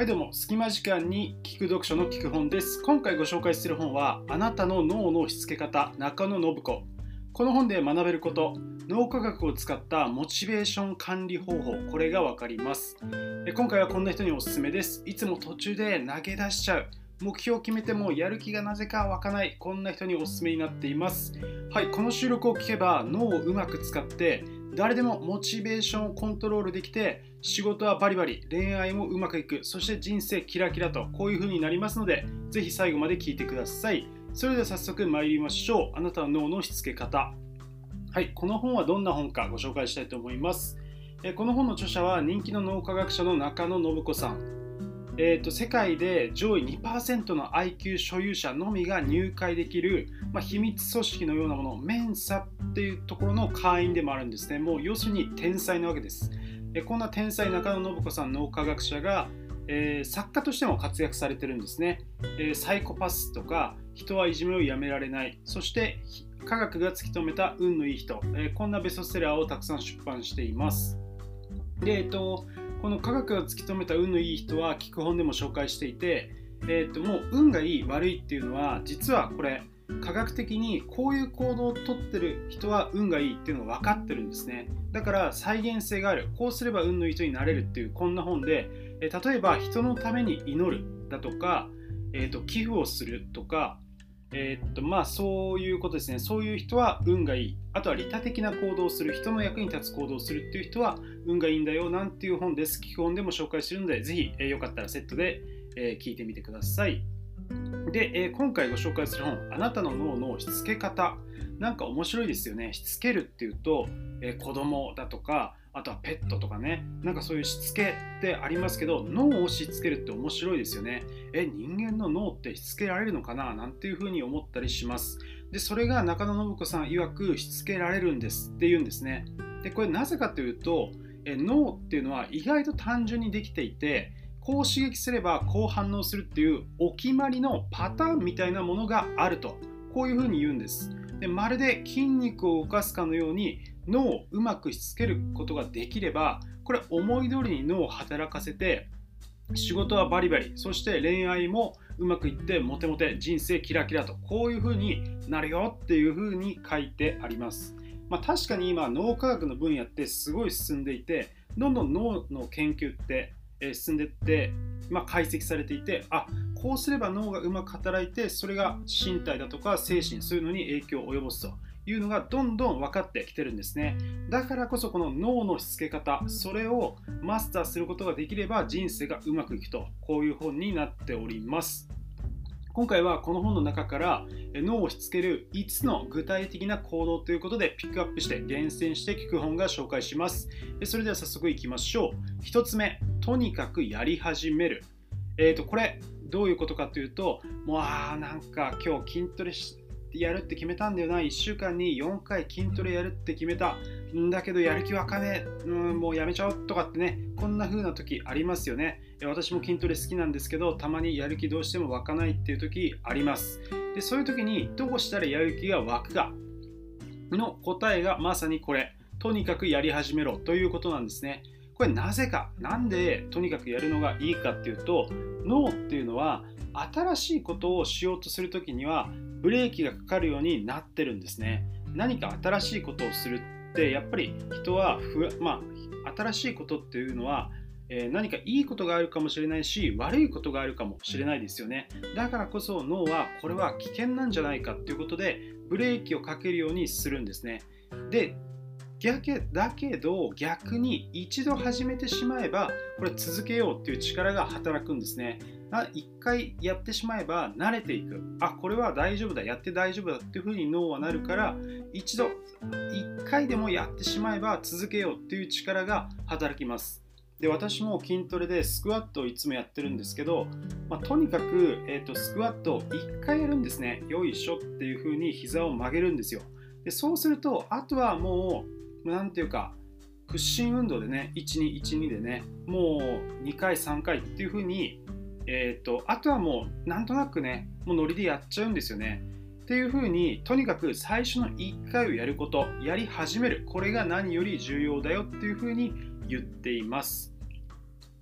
はいどうも、隙間時間に聞く読書の聞く本です。今回ご紹介する本は、あなたの脳のしつけ方、中野信子。この本で学べること、脳科学を使ったモチベーション管理方法、これがわかります。今回はこんな人におすすめです。いつも途中で投げ出しちゃう。目標を決めてもやる気がなぜか湧かない。こんな人におすすめになっています。はい、この収録を聞けば脳をうまく使って誰でもモチベーションをコントロールできて仕事はバリバリ恋愛もうまくいく。そして人生キラキラとこういう風になりますのでぜひ最後まで聞いてください。それでは早速参りましょう。あなたの脳のしつけ方。はいこの本はどんな本かご紹介したいと思います。この本の著者は人気の脳科学者の中野信子さん。えーと、世界で上位2%の IQ 所有者のみが入会できる、まあ、秘密組織のようなもの、メンサっていうところの会員でもあるんですね。もう要するに天才なわけです。えこんな天才中野信子さん脳科学者が、えー、作家としても活躍されてるんですね、えー、サイコパスとか人はいじめをやめられないそして科学が突き止めた運のいい人、えー、こんなベストセラーをたくさん出版していますで、えっと、この科学が突き止めた運のいい人は聞く本でも紹介していて、えー、ともう運がいい悪いっていうのは実はこれ科学的にこういう行動をとってる人は運がいいっていうのが分かってるんですね。だから再現性がある。こうすれば運のいい人になれるっていうこんな本で、え例えば人のために祈るだとか、えー、と寄付をするとかえー、っとまあそういうことですね。そういう人は運がいい。あとは利他的な行動をする人の役に立つ行動をするっていう人は運がいいんだよなんていう本です。基本でも紹介してるのでぜひ、えー、よかったらセットで、えー、聞いてみてください。で、えー、今回ご紹介する本あなたの脳のしつけ方。なんか面白いですよね。しつけるっていうと、えー、子供だとかあとはペットとかね。なんかそういうしつけってありますけど脳をしつけるって面白いですよね。え人間の脳ってしつけられるのかな？なんていうふうに思ったりします。でそれが中野信子さん曰くしつけられるんですっていうんですね。でこれなぜかというとえ脳っていうのは意外と単純にできていてこう刺激すればこう反応するっていうお決まりのパターンみたいなものがあると。こういうふうに言うんです。でまるで筋肉を動かすかのように脳をうまくしつけることができればこれ思い通りに脳を働かせて仕事はバリバリそして恋愛もうまくいってモテモテ人生キラキラとこういう風になるよっていう風に書いてあります、まあ、確かに今脳科学の分野ってすごい進んでいてどんどん脳の研究って進んでって、まあ、解析されていてあこうすれば脳がうまく働いてそれが身体だとか精神そういうのに影響を及ぼすと。いうのがどんどん分かってきてるんですね。だからこそこの脳のしつけ方それをマスターすることができれば人生がうまくいくと。こういう本になっております。今回はこの本の中から脳をしつける5つの具体的な行動ということでピックアップして厳選して聞く本が紹介します。それでは早速いきましょう。1つ目とにかくやり始める。えーとこれどういうことかというともうあなんか今日筋トレしやるって決めたんだよな。1週間に4回筋トレやるって決めた。んだけどやる気わかねえ、うん、もうやめちゃおうとかってね。こんな風な時ありますよね。私も筋トレ好きなんですけどたまにやる気どうしても湧かないっていう時あります。でそういう時にどうしたらやる気が湧くか。の答えがまさにこれ。とにかくやり始めろ。ということなんですね。これなぜか。なんでとにかくやるのがいいかっていうと脳っていうのは新しいことをしようとする時にはブレーキがかかるようになってるんですね。何か新しいことをするってやっぱり人はふ、まあ、新しいことっていうのはえ何かいいことがあるかもしれないし悪いことがあるかもしれないですよね。だからこそ脳はこれは危険なんじゃないかっていうことでブレーキをかけるようにするんですね。で逆だけど逆に一度始めてしまえばこれ続けようっていう力が働くんですね。一回やってしまえば慣れていく。あこれは大丈夫だ。やって大丈夫だっていうふうに脳はなるから一度一回でもやってしまえば続けようっていう力が働きます。で私も筋トレでスクワットをいつもやってるんですけど、まあ、とにかく、えーと、スクワットを1回やるんですね。よいしょっていう風に膝を曲げるんですよ。でそうするとあとはもう何ていうか屈伸運動でね1212でねもう2回3回っていう風にえーと、あとはもうなんとなくねもうノリでやっちゃうんですよね。っていうふうにとにかく最初の1回をやることやり始める。これが何より重要だよっていうふうに言っています。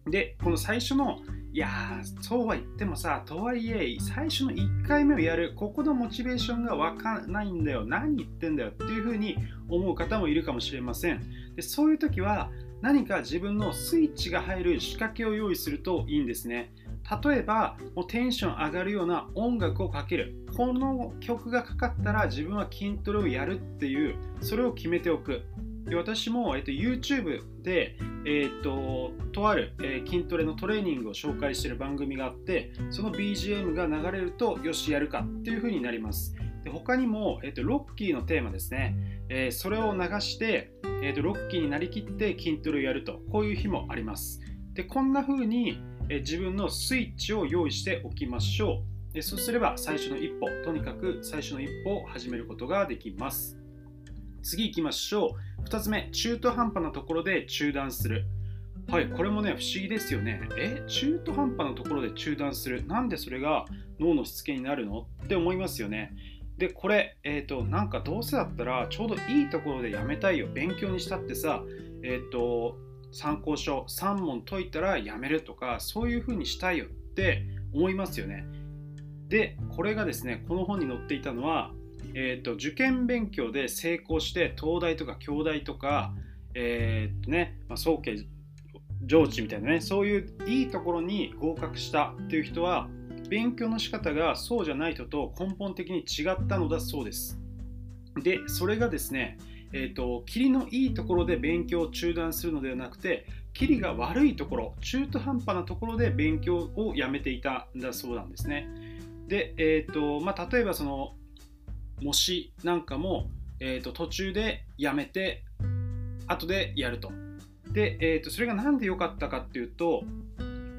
でこの最初のいやーそうは言ってもさとはいえ最初の1回目をやる。ここのモチベーションがわかんないんだよ。何言ってんだよっていうふうに思う方もいるかもしれません。でそういう時は何か自分のスイッチが入る仕掛けを用意するといいんですね。例えばもうテンション上がるような音楽をかける。この曲がかかったら自分は筋トレをやるっていうそれを決めておく。で私も、えっと、YouTube で、えっと、とある、えー、筋トレのトレーニングを紹介している番組があってその BGM が流れるとよしやるかっていう風になります。で他にも、えっと、ロッキーのテーマですね、えー、それを流して、えっと、ロッキーになりきって筋トレをやると。こういう日もあります。でこんな風に、え、自分のスイッチを用意しておきましょう。でそうすれば最初の一歩とにかく最初の一歩を始めることができます。次行きましょう。2つ目中途半端なところで中断する。はいこれもね不思議ですよね。え中途半端なところで中断する。なんでそれが脳のしつけになるの？って思いますよね。でこれえっ、ー、となんかどうせだったらちょうどいいところでやめたいよ。勉強にしたってさえっ、ー、と参考書3問解いたらやめるとかそういう風にしたいよって思いますよねでこれがですねこの本に載っていたのはえーと、受験勉強で成功して東大とか京大とか、えーとねまあ、早慶上智みたいなねそういういいところに合格したっていう人は勉強の仕方がそうじゃない人と根本的に違ったのだそうです。でそれがですねえーと、霧のいいところで勉強を中断するのではなくて霧が悪いところ中途半端なところで勉強をやめていたんだそうなんですね。で、えーとまあ、例えばその模試なんかも、えーと、途中でやめて後でやると。で、えーと、それが何で良かったかっていうと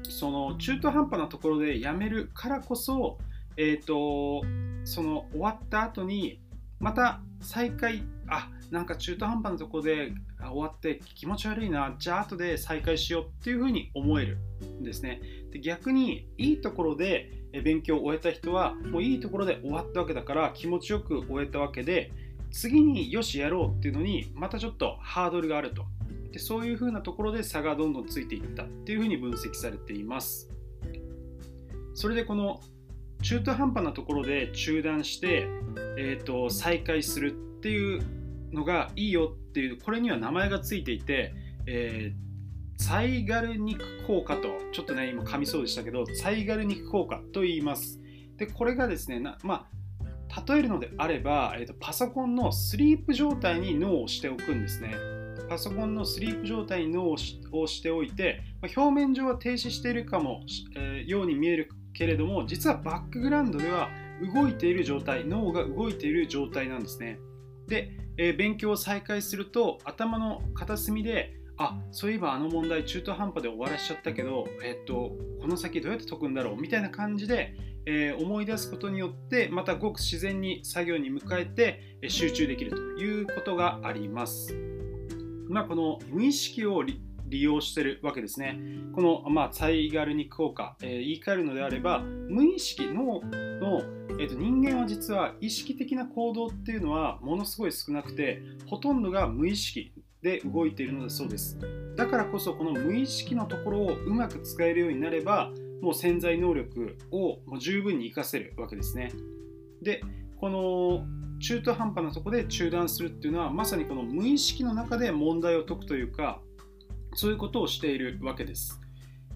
その中途半端なところでやめるからこそ、えーと、その終わった後にまた再開あなんか中途半端なとこで終わって気持ち悪いなじゃあ後で再開しようっていうふうに思えるんですね。で逆にいいところで勉強を終えた人はもういいところで終わったわけだから気持ちよく終えたわけで次によしやろうっていうのにまたちょっとハードルがあると。でそういうふうなところで差がどんどんついていったっていうふうに分析されています。それでこの中途半端なところで中断して、えーと、再開するっていうのがいいよっていうこれには名前がついていて、えーサイガルニク効果と、ちょっとね、今噛みそうでしたけど、サイガルニク効果と言います。で、これがですね、まあ、例えるのであれば、えーと、パソコンのスリープ状態に脳をしておくんですね。パソコンのスリープ状態に脳をしておいて、まあ、表面上は停止しているかも、えー、ように見えるけれども、実はバックグラウンドでは動いている状態、脳が動いている状態なんですね。で、えー、勉強を再開すると、頭の片隅であそういえばあの問題中途半端で終わらしちゃったけど、えっと、この先どうやって解くんだろうみたいな感じで、えー、思い出すことによってまたごく自然に作業に向かえて集中できるということがあります。まあ、この無意識を利用してるわけですね。この、まあ、サイガルニ効果、えー、言い換えるのであれば無意識脳の、えーと人間は実は意識的な行動っていうのはものすごい少なくてほとんどが無意識で動いているのだそうです。だからこそこの無意識のところをうまく使えるようになればもう潜在能力をもう十分に活かせるわけですね。でこの中途半端なとこで中断するっていうのはまさにこの無意識の中で問題を解くというかそういうことをしているわけです。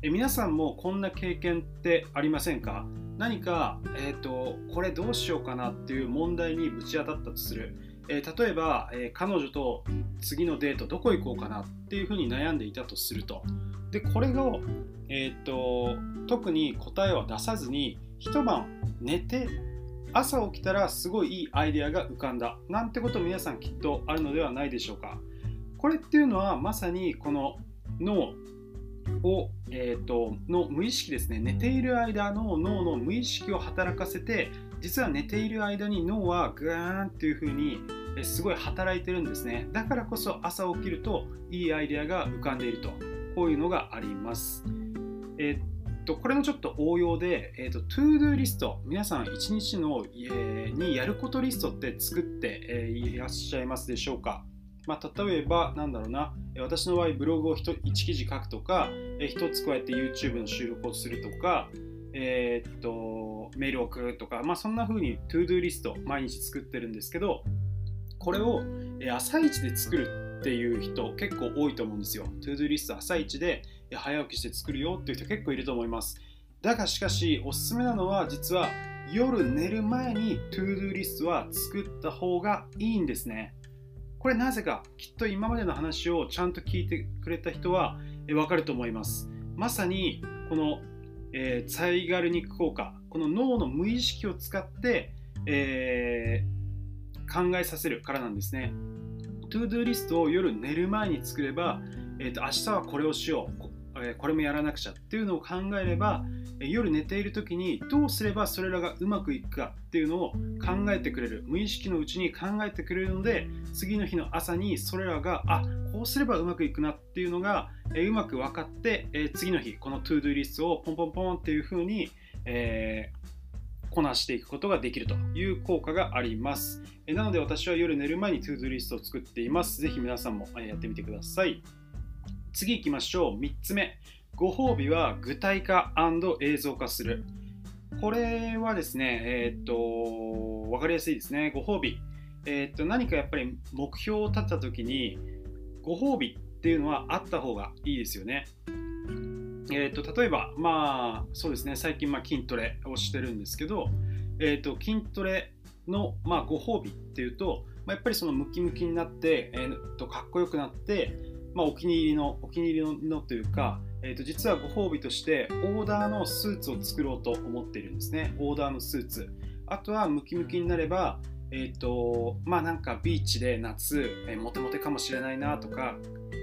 え皆さんもこんな経験ってありませんか？何か、えーと、これどうしようかなっていう問題にぶち当たったとする。えー、例えば、えー、彼女と次のデートどこ行こうかなっていうふうに悩んでいたとすると。でこれを、えーと、特に答えは出さずに一晩寝て朝起きたらすごいいいアイデアが浮かんだ。なんてこと皆さんきっとあるのではないでしょうか。これっていうのはまさにこの脳を、えーとの無意識ですね。寝ている間の脳の無意識を働かせて実は寝ている間に脳はグーンっていう風にすごい働いてるんですね。だからこそ朝起きるといいアイデアが浮かんでいると。こういうのがあります。え、っとこれのちょっと応用で、えー、っと ToDo リスト。皆さん1日の、え、にやることリストって作って、え、いらっしゃいますでしょうか？まあ、例えば、なんだろうな、私の場合、ブログを 1, 記事書くとか、1つ加えて YouTube の収録をするとか、えー、っとメールを送るとか、まあ、そんな風に ToDo リスト毎日作ってるんですけど、これを朝一で作るっていう人結構多いと思うんですよ。ToDo リスト朝一で早起きして作るよっていう人結構いると思います。だがしかし、おすすめなのは実は夜寝る前に ToDo リストは作った方がいいんですね。これなぜか、きっと今までの話をちゃんと聞いてくれた人はわかると思います。まさにこの、えー、サイガルニック効果、この脳の無意識を使って、えー、考えさせるからなんですね。ToDo リストを夜寝る前に作れば、えーと、明日はこれをしよう、えこれもやらなくちゃっていうのを考えれば夜寝ている時にどうすればそれらがうまくいくかっていうのを考えてくれる無意識のうちに考えてくれるので次の日の朝にそれらがあこうすればうまくいくなっていうのがうまく分かって次の日この ToDo リストをポンポンポンっていう風に、え、こなしていくことができるという効果があります。なので私は夜寝る前に ToDo リストを作っています。ぜひ皆さんもやってみてください。次行きましょう。3つ目。ご褒美は具体化映像化する。これはですね、えー、っと、わかりやすいですね。ご褒美。えー、っと、何かやっぱり目標を立った時に、ご褒美っていうのはあった方がいいですよね。えー、っと、例えば、まあ、そうですね、最近、まあ、筋トレをしてるんですけど、えっと、筋トレの、まあ、ご褒美っていうと、まあ、やっぱりそのムキムキになって、えー、っとかっこよくなって、まあ、お気に入りのお気に入りのというか、えー、と実はご褒美としてオーダーのスーツを作ろうと思っているんですね。オーダーのスーツ。あとはムキムキになればえっ、ー、とまあなんかビーチで夏、えー、モテモテかもしれないなとか、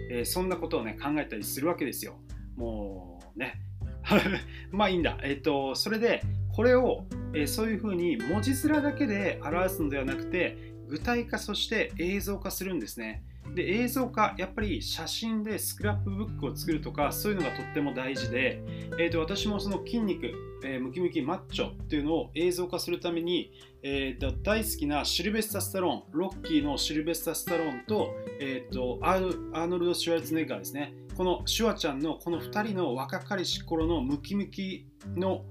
えー、そんなことをね考えたりするわけですよ。もうね。まあいいんだ。えっ、とそれでこれを、え、そういうふうに文字面だけで表すのではなくて具体化そして映像化するんですね。で映像化やっぱり写真でスクラップブックを作るとかそういうのがとっても大事で、えー、と私もその筋肉、えー、ムキムキマッチョっていうのを映像化するために、えー、と大好きなシルベスタ・スタローンロッキーのシルベスタ・スタローンと,、えー、とアーノルド・シュワルツネッガーですね。このシュワちゃんのこの2人の若かりし頃のムキムキの、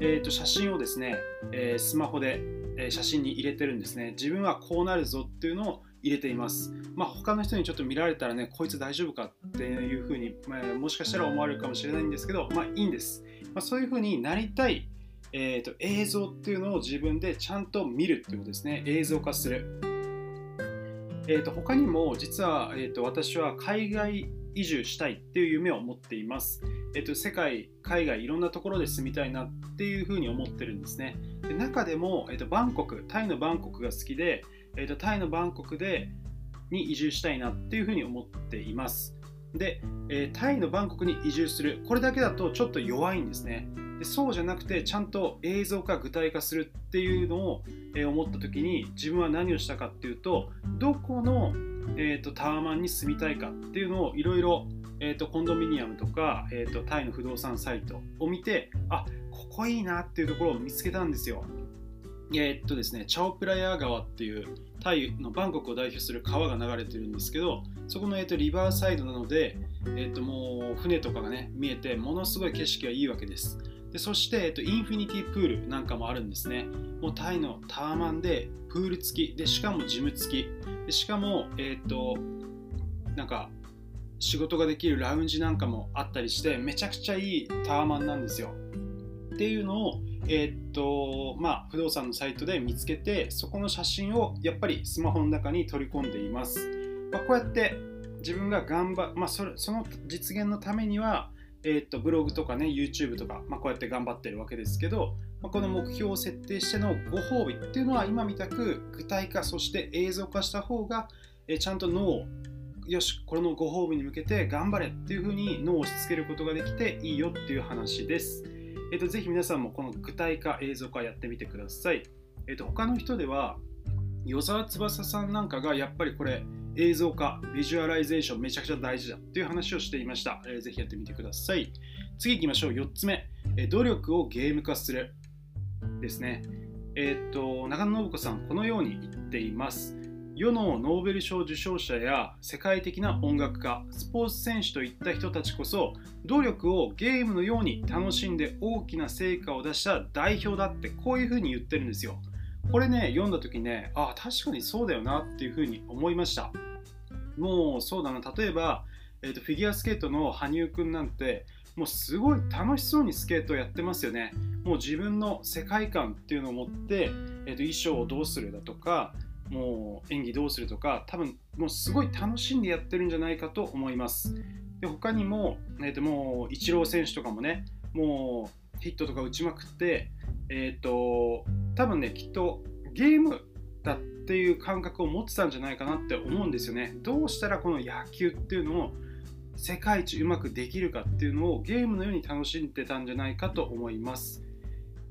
えー、と写真をですね、えー、スマホで写真に入れてるんですね。自分はこうなるぞっていうのを入れています。まあ、他の人にちょっと見られたらね、こいつ大丈夫かっていうふうに、まあ、もしかしたら思われるかもしれないんですけど、まあいいんです。まあ、そういうふうになりたい、えーと、映像っていうのを自分でちゃんと見るっていうことですね。映像化する。えーと、他にも実は、えーと、私は海外移住したいっていう夢を持っています。えーと、世界、海外いろんなところで住みたいなっていうふうに思ってるんですね。で中でも、えー、とバンコク、タイのバンコクが好きで、えーと、タイのバンコクでに移住したいなっていうふうに思っています。で、えー、タイのバンコクに移住する、これだけだとちょっと弱いんですね。でそうじゃなくて、ちゃんと映像化、具体化するっていうのを、えー、思った時に、自分は何をしたかっていうと、どこの、えーと、タワマンに住みたいかっていうのをいろいろえーと、コンドミニアムとか、えーとタイの不動産サイトを見てあここいいなっていうところを見つけたんですよえー、っとですね、チャオプラヤ川っていうタイのバンコクを代表する川が流れてるんですけど、そこの、えー、っとリバーサイドなので、えー、っともう船とかがね、見えて、ものすごい景色がいいわけです。でそして、えっと、インフィニティプールなんかもあるんですね。もうタイのタワマンでプール付き、でしかもジム付き、でしかも、えっと、なんか仕事ができるラウンジなんかもあったりして、めちゃくちゃいいタワマンなんですよ。っていうのを、えー、っとまあ、不動産のサイトで見つけてそこの写真をやっぱりスマホの中に取り込んでいます、まあ、こうやって自分が頑張、まあ、それその実現のためには、えー、っとブログとかね YouTube とか、まあ、こうやって頑張ってるわけですけど、まあこの目標を設定してのご褒美っていうのは今みたく具体化そして映像化した方が、えー、ちゃんと脳をよしこれのご褒美に向けて頑張れっていうふうに脳を押し付けることができていいよっていう話です。えーと、ぜひ皆さんもこの具体化、映像化やってみてください。えーと、他の人では、与沢翼さんなんかがやっぱりこれ映像化、ビジュアライゼーションめちゃくちゃ大事だっていう話をしていました。えー、ぜひやってみてください。次行きましょう。4つ目、えー、努力をゲーム化するですね。えっ、ー、と、中野信子さん、このように言っています。世のノーベル賞受賞者や世界的な音楽家スポーツ選手といった人たちこそ努力をゲームのように楽しんで大きな成果を出した代表だってこういうふうに言ってるんですよ。これね読んだ時ねああ確かにそうだよなっていうふうに思いました。もうそうだな。例えば、えーと、フィギュアスケートの羽生くんなんてもうすごい楽しそうにスケートをやってますよね。もう自分の世界観っていうのを持って、えーと衣装をどうするだとかもう演技どうするとか多分もうすごい楽しんでやってるんじゃないかと思います。で他にも,、えー、ともうイチロー選手とかもねもうヒットとか打ちまくってえっ、ー、と多分ねきっとゲームだっていう感覚を持ってたんじゃないかなって思うんですよね。どうしたらこの野球っていうのを世界一うまくできるかっていうのをゲームのように楽しんでたんじゃないかと思います。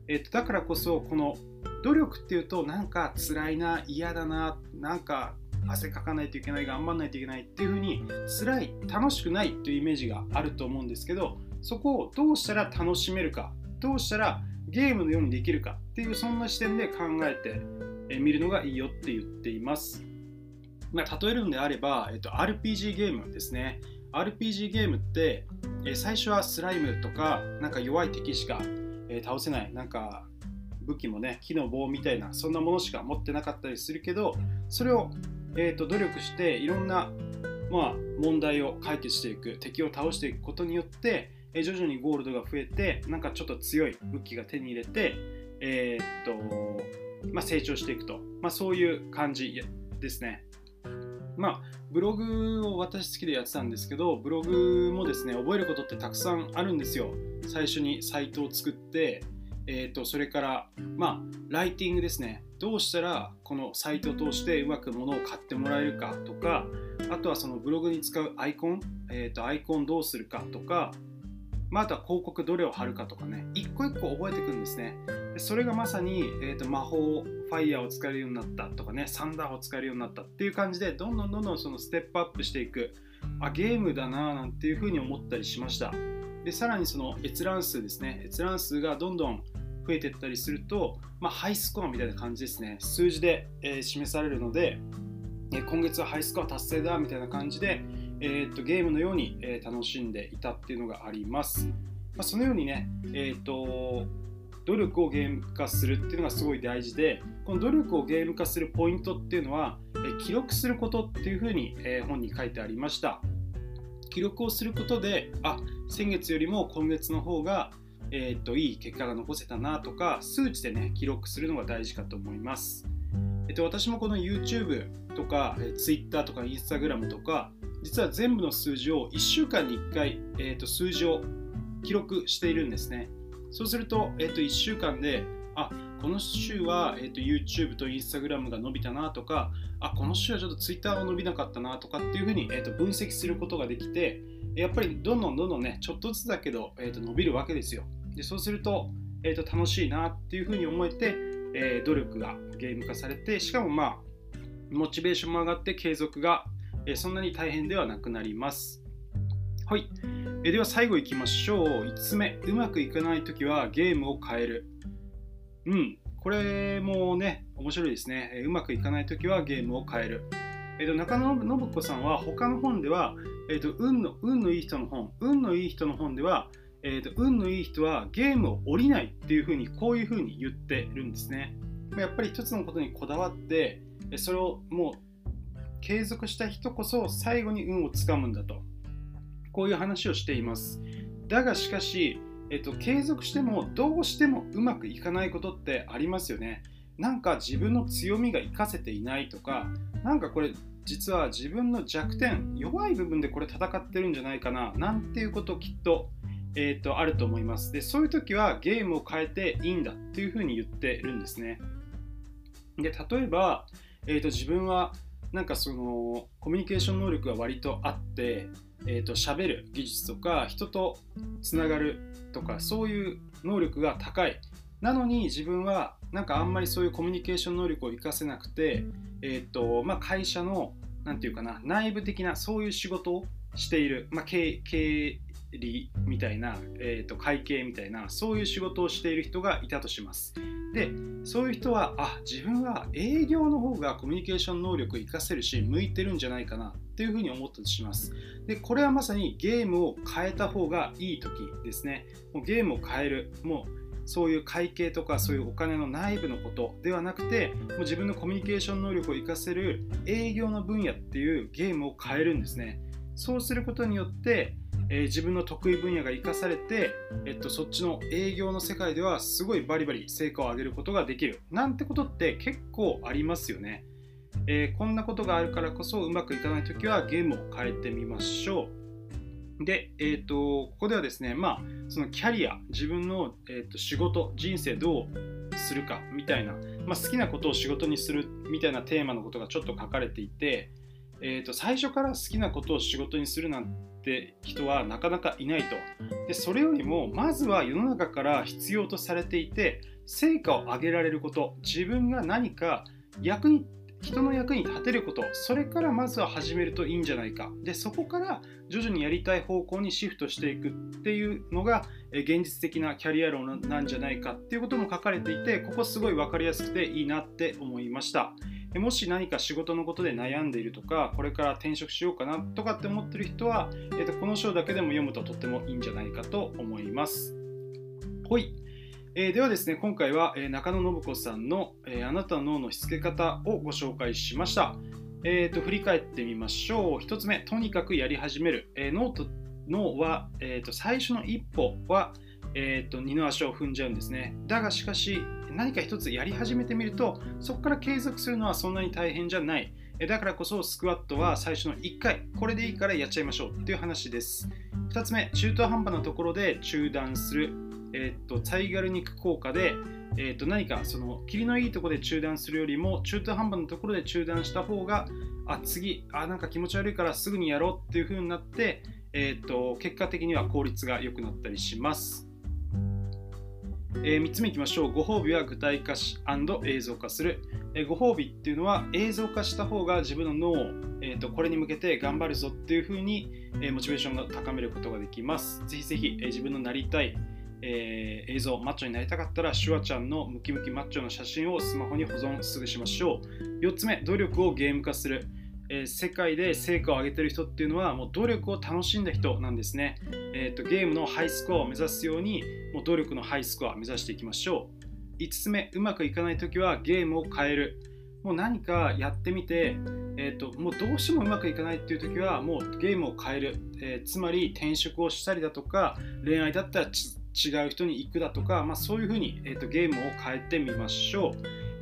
えっと、だからこそこの努力っていうとなんか辛いな嫌だななんか汗かかないといけない頑張らないといけないっていう風に辛い楽しくないっていうイメージがあると思うんですけどそこをどうしたら楽しめるかどうしたらゲームのようにできるかっていうそんな視点で考えてみるのがいいよって言っています。まあ、例えるのであれば、えっと、RPG ゲームですね。RPG ゲームって、最初はスライムとかなんか弱い敵しか、倒せないなんか武器もね木の棒みたいなそんなものしか持ってなかったりするけどそれを、えーと、努力していろんな、まあ、問題を解決していく敵を倒していくことによって、えー、徐々にゴールドが増えてなんかちょっと強い武器が手に入れて、えーとまあ、成長していくと、まあ、そういう感じですね。まあ、ブログを私好きでやってたんですけど、ブログもですね、覚えることってたくさんあるんですよ。最初にサイトを作って、えーと、それから、まあ、ライティングですね。どうしたらこのサイトを通してうまく物を買ってもらえるかとか、あとはそのブログに使うアイコン、えーと、アイコンどうするかとか、まあ、あとは広告どれを貼るかとかね、一個一個覚えていくんですね。それがまさに、えーと、魔法ファイヤーを使えるようになったとかね、サンダーを使えるようになったっていう感じで、どんどんどんどんそのステップアップしていく、あ、ゲームだなぁなんていうふうに思ったりしました。で、さらにその閲覧数ですね、閲覧数がどんどん増えてったりすると、まあ、ハイスコアみたいな感じですね、数字で、えー、示されるので、え今月はハイスコア達成だみたいな感じで、えー、っとゲームのように、え、楽しんでいたっていうのがあります。まあ、そのようにね、え、っと努力をゲーム化するっていうのがすごい大事でこの努力をゲーム化するポイントっていうのは、え記録することっていうふうに、え本に書いてありました記録をすることであ先月よりも今月の方が、えー、っといい結果が残せたなとか数値でね記録するのが大事かと思います、えっと、私もこの YouTube とか、え Twitter とか Instagram とか実は全部の数字を1週間に1回、えー、と数字を記録しているんですね。そうすると,、えー、と1週間であこの週は、えーと、YouTube と Instagram が伸びたなとかあこの週はちょっと Twitter が伸びなかったなとかっていうふうに、えーと、分析することができてやっぱりどんどんどんどんねちょっとずつだけど、えーと、伸びるわけですよ。でそうすると,、えー、と楽しいなっていうふうに思えて、えー、努力がゲーム化されてしかもまあモチベーションも上がって継続が、えー、そんなに大変ではなくなりますはい。えでは最後いきましょう。5つ目。うまくいかないときはゲームを変える。うん。これもね、面白いですね。えうまくいかないときはゲームを変える。えー、と中野信子さんは他の本では、えーと運の運のいい人の本、運のいい人の本では、えーと、運のいい人はゲームを降りないっていうふうにこういうふうに言ってるんですね。やっぱり一つのことにこだわってそれをもう継続した人こそ最後に運をつかむんだと。こういう話をしています。だがしかし、えっと、継続してもどうしてもうまくいかないことってありますよね。なんか自分の強みが活かせていないとか、なんかこれ実は自分の弱点、弱い部分でこれ戦ってるんじゃないかな、なんていうことをきっと,、えーと、あると思います。で、そういう時はゲームを変えていいんだっていうふうに言ってるんですね。で、例えば、えーと自分はなんかそのコミュニケーション能力が割とあってえーと、喋る技術とか人とつながるとかそういう能力が高いなのに自分はなんかあんまりそういうコミュニケーション能力を活かせなくて、えーとまあ、会社の何て言うかな内部的なそういう仕事をしている、まあ、経経理みたいな、えーと、会計みたいなそういう仕事をしている人がいたとします。でそういう人はあ自分は営業の方がコミュニケーション能力を活かせるし向いてるんじゃないかなっていうふうに思ったとします。でこれはまさにゲームを変えた方がいい時ですね。もうゲームを変える。もうそういう会計とかそういうお金の内部のことではなくてもう自分のコミュニケーション能力を活かせる営業の分野っていうゲームを変えるんですね。そうすることによってえー、自分の得意分野が生かされて、えっと、そっちの営業の世界ではすごいバリバリ成果を上げることができる。なんてことって結構ありますよね、えー、こんなことがあるからこそうまくいかない時はゲームを変えてみましょう。で、えーと、ここではですね、まあ、そのキャリア自分の、えーと、仕事人生どうするかみたいな、まあ、好きなことを仕事にするみたいなテーマのことがちょっと書かれていて、えーと最初から好きなことを仕事にするなんてって人はなかなかいないとでそれよりもまずは世の中から必要とされていて成果を上げられること自分が何か役に人の役に立てることそれからまずは始めるといいんじゃないかでそこから徐々にやりたい方向にシフトしていくっていうのが現実的なキャリア論なんじゃないかっていうことも書かれていてここすごい分かりやすくていいなって思いました。もし何か仕事のことで悩んでいるとか、これから転職しようかなとかって思ってる人は、えー、とこの章だけでも読むととってもいいんじゃないかと思います。ほい。えー、ではですね、今回は、中野信子さんの、えー、あなたの脳のしつけ方をご紹介しました。えーと、振り返ってみましょう。1つ目、とにかくやり始める。え、脳と脳は、えーと、最初の一歩は、えーと二の足を踏んじゃうんですね。だがしかし、何か一つやり始めてみるとそこから継続するのはそんなに大変じゃない。だからこそスクワットは最初の1回これでいいからやっちゃいましょうっていう話です。2つ目中途半端なところで中断する。えー、っとタイガル肉効果で、えー、と何かその霧のいいところで中断するよりも中途半端なところで中断した方があ次あなんか気持ち悪いからすぐにやろうっていう風になって、えー、と結果的には効率が良くなったりします。えー、3つ目いきましょう。ご褒美は具体化し映像化する、えー、ご褒美っていうのは映像化した方が自分の脳を、えーと、これに向けて頑張るぞっていう風に、えー、モチベーションが高めることができます。ぜひぜひ、え、自分のなりたい、え、映像、マッチョになりたかったら、シュワちゃんのムキムキマッチョの写真をスマホに保存すぐしましょう。4つ目、努力をゲーム化する。えー、世界で成果を上げてる人っていうのはもう努力を楽しんだ人なんですね、えーと、ゲームのハイスコアを目指すようにもう努力のハイスコアを目指していきましょう。5つ目うまくいかない時はゲームを変える。もう何かやってみて、えーと、もうどうしてもうまくいかないっていう時はもうゲームを変える、えー、つまり転職をしたりだとか恋愛だったら違う人に行くだとか、まあ、そういうふうに、えーと、ゲームを変えてみましょう、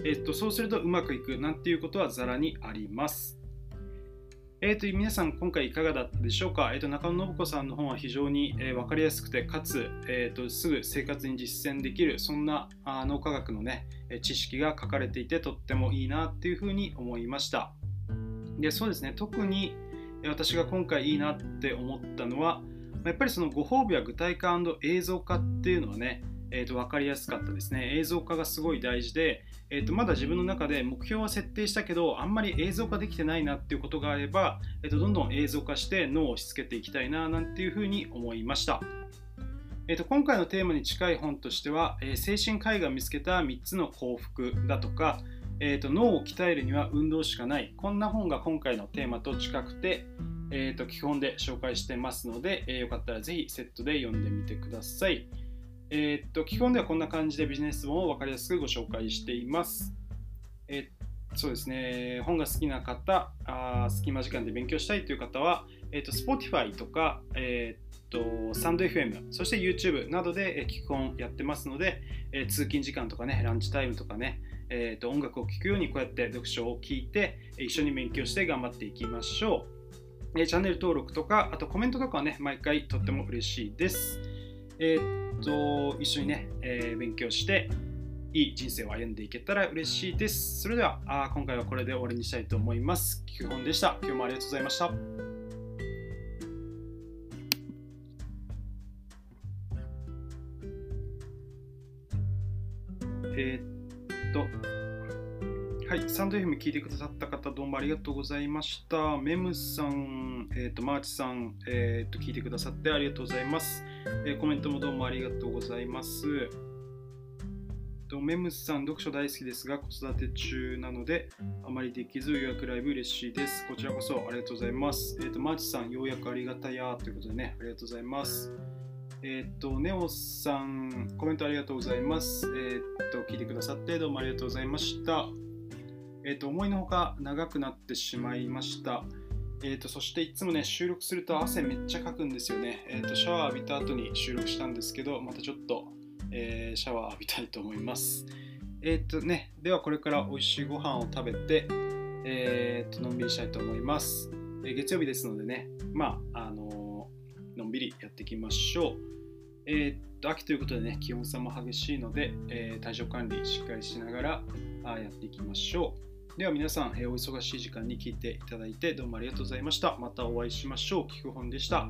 えーとそうするとうまくいくなんていうことはざらにありますえーと、皆さん、今回いかがだったでしょうか、えーと、中野信子さんの本は非常に、えー、分かりやすくて、かつ、えーと、すぐ生活に実践できる、そんなあ脳科学の、ね、知識が書かれていて、とってもいいなっていうふうに思いました。でそうですね、特に私が今回いいなって思ったのは、やっぱりそのご褒美は具体化映像化っていうのはね、えー、と分かりやすかったですね。映像化がすごい大事で、えー、とまだ自分の中で目標は設定したけど、あんまり映像化できてないなっていうことがあれば、えー、とどんどん映像化して脳を押し付けていきたいななんていうふうに思いました。えー、と今回のテーマに近い本としては、えー、精神科医が見つけた3つの幸福だとか、えー、と脳を鍛えるには運動しかないこんな本が今回のテーマと近くて、えー、と基本で紹介してますので、えー、よかったらぜひセットで読んでみてください。えー、っと基本ではこんな感じでビジネス本を分かりやすくご紹介しています。えー、そうですね、本が好きな方、あ隙間時間で勉強したいという方は、えー、っと Spotify とか、えー、っとサンド FM、そして YouTube などで聞く本やってますので、え通勤時間とかね、ランチタイムとかね、えー、と音楽を聴くようにこうやって読書を聞いて一緒に勉強して頑張っていきましょう。えチャンネル登録とか、あとコメントとかはね、毎回とっても嬉しいです。えー、っと、一緒にね、えー、勉強して、いい人生を歩んでいけたら嬉しいです。それでは、あ今回はこれで終わりにしたいと思います。基本でした。今日もありがとうございました。えー、っと、はい、スタンド FM 聞いてくださった方、どうもありがとうございました。メムさん、えーと、マーチさん、えーと、聞いてくださってありがとうございます、えー、コメントもどうもありがとうございます。と、メムさん、読書大好きですが、子育て中なので、あまりできずようやくライブ嬉しいです。こちらこそありがとうございます。えっ、と、マーチさん、ようやくありがたやということでね、ありがとうございます。えっ、ー、と、ネオさん、コメントありがとうございます。えっ、と、聞いてくださってどうもありがとうございました。えっ、と、思いのほか長くなってしまいました。えーと、そしていつもね収録すると汗めっちゃかくんですよね、えーと、シャワー浴びた後に収録したんですけどまたちょっと、えー、シャワー浴びたいと思います。えっ、ー、とねではこれから美味しいご飯を食べてえー、とのんびりしたいと思います、えー、月曜日ですのでねまああののんびりやっていきましょう。えっ、と秋ということでね気温差も激しいので、え体調管理しっかりしながらあやっていきましょう。では皆さん、えお忙しい時間に聞いていただいてどうもありがとうございました。またお会いしましょう。聞く本でした。